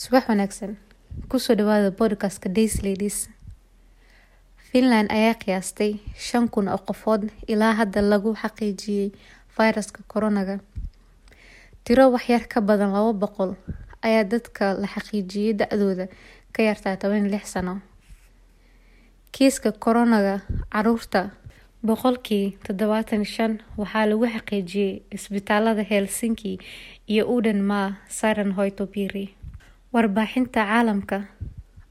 Subax wanaagsan. Kusoo dhawaada podcast-ka Days Ladies. Finland ayaa qiyaastay shan kun oo qofood ilaa hadda lagu xaqiijiyay fayraska koronaga. Tiro waxyar ka badan laba boqol ayaa dadka la xaqiijiyay da-dooda ka yartaa toban lix sano. Kiiska koronaga carruurta boqolkii toddobaatan shan waxaa lagu xaqiijiyay isbitaalada Helsinki iyo Uudenmaa Sairaanhoitopiiri. Warbaahinta caalamka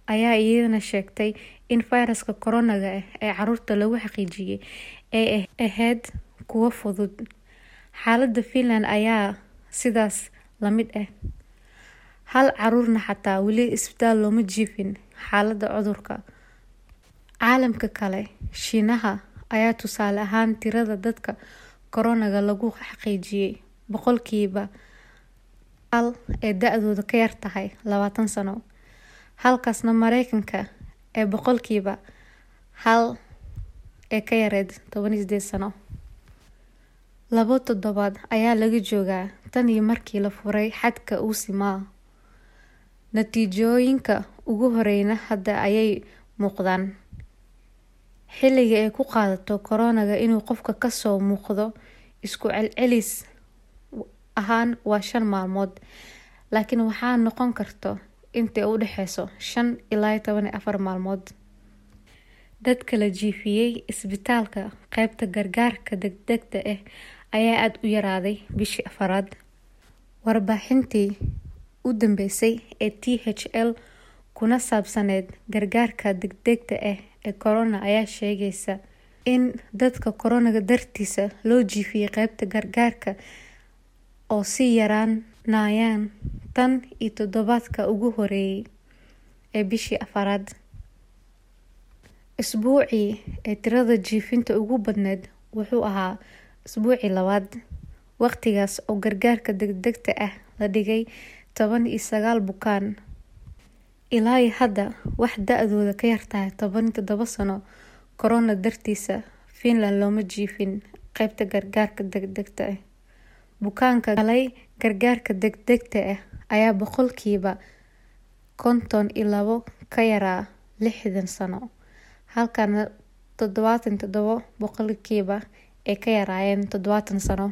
ayaa iyadana sheegtay in fayraska koronaga ee carruurta lagu xaqiijiyay ay ahayd kuwo fudud. Xaaladda Finland ayaa sidaas la mid ah. Hal caruurna xataa weli isbitaal looma jiifin xaaladda cudurka. Caalamka kale, Shiinaha ayaa tusaale ahaan tirada dadka koronaga lagu xaqiijiyay boqolkiiba hal ee da-dooda ka yar tahay labaatan sano, halkaasna Mareykanka ee boqolkiiba hal ee ka yareed toban iyo sideed sano. Labo toddobaad ayaa laga joogaa tan iyo markii la furay xadka Uusimaa. Natiijooyinka ugu horreeyna hadda ayay muuqdaan. Xilliga ay ku qaadato koronaga inuu qofka ka soo muuqdo isku celcelis ahaan waa shan maalmood, laakiin waxaa noqon karta inta u dhaxayso shan ilaa toban afar maalmood. Dadka la jiifiyay isbitaalka qaybta gargaarka degdegga ah ayaa aad u yaraaday bishii afraad. Warbixintii u dambeysay ee THL kuna saabsaneyd gargaarka degdegga ah ee corona ayaa sheegaysa in dadka koronaga dartiisa loo jiifiyay qaybta gargaarka oo sii yaraanayaan tan iyo toddobaadka ugu horreeyay ee bishii afraad. Usbuucii ay tirada jiifinta ugu badneyd wuxuu ahaa usbuucii labaad, waqtigaas oo gargaarka degdegga ah la dhigay toban iyo sagaal bukaan. Ilaa iyo hadda, wax da-dooda ka yartahay toban iyo toddoba sano korona dartiisa Finland looma jiifin qaybta gargaarka degdegga ah. Bukaanka galay gargaarka degdegga ah ayaa boqolkiiba konton iyo labo ka yaraa lixdan sano, halka todobatan iyo toddoba boqolkiiba ay ka yaraayeen todobaatan sano.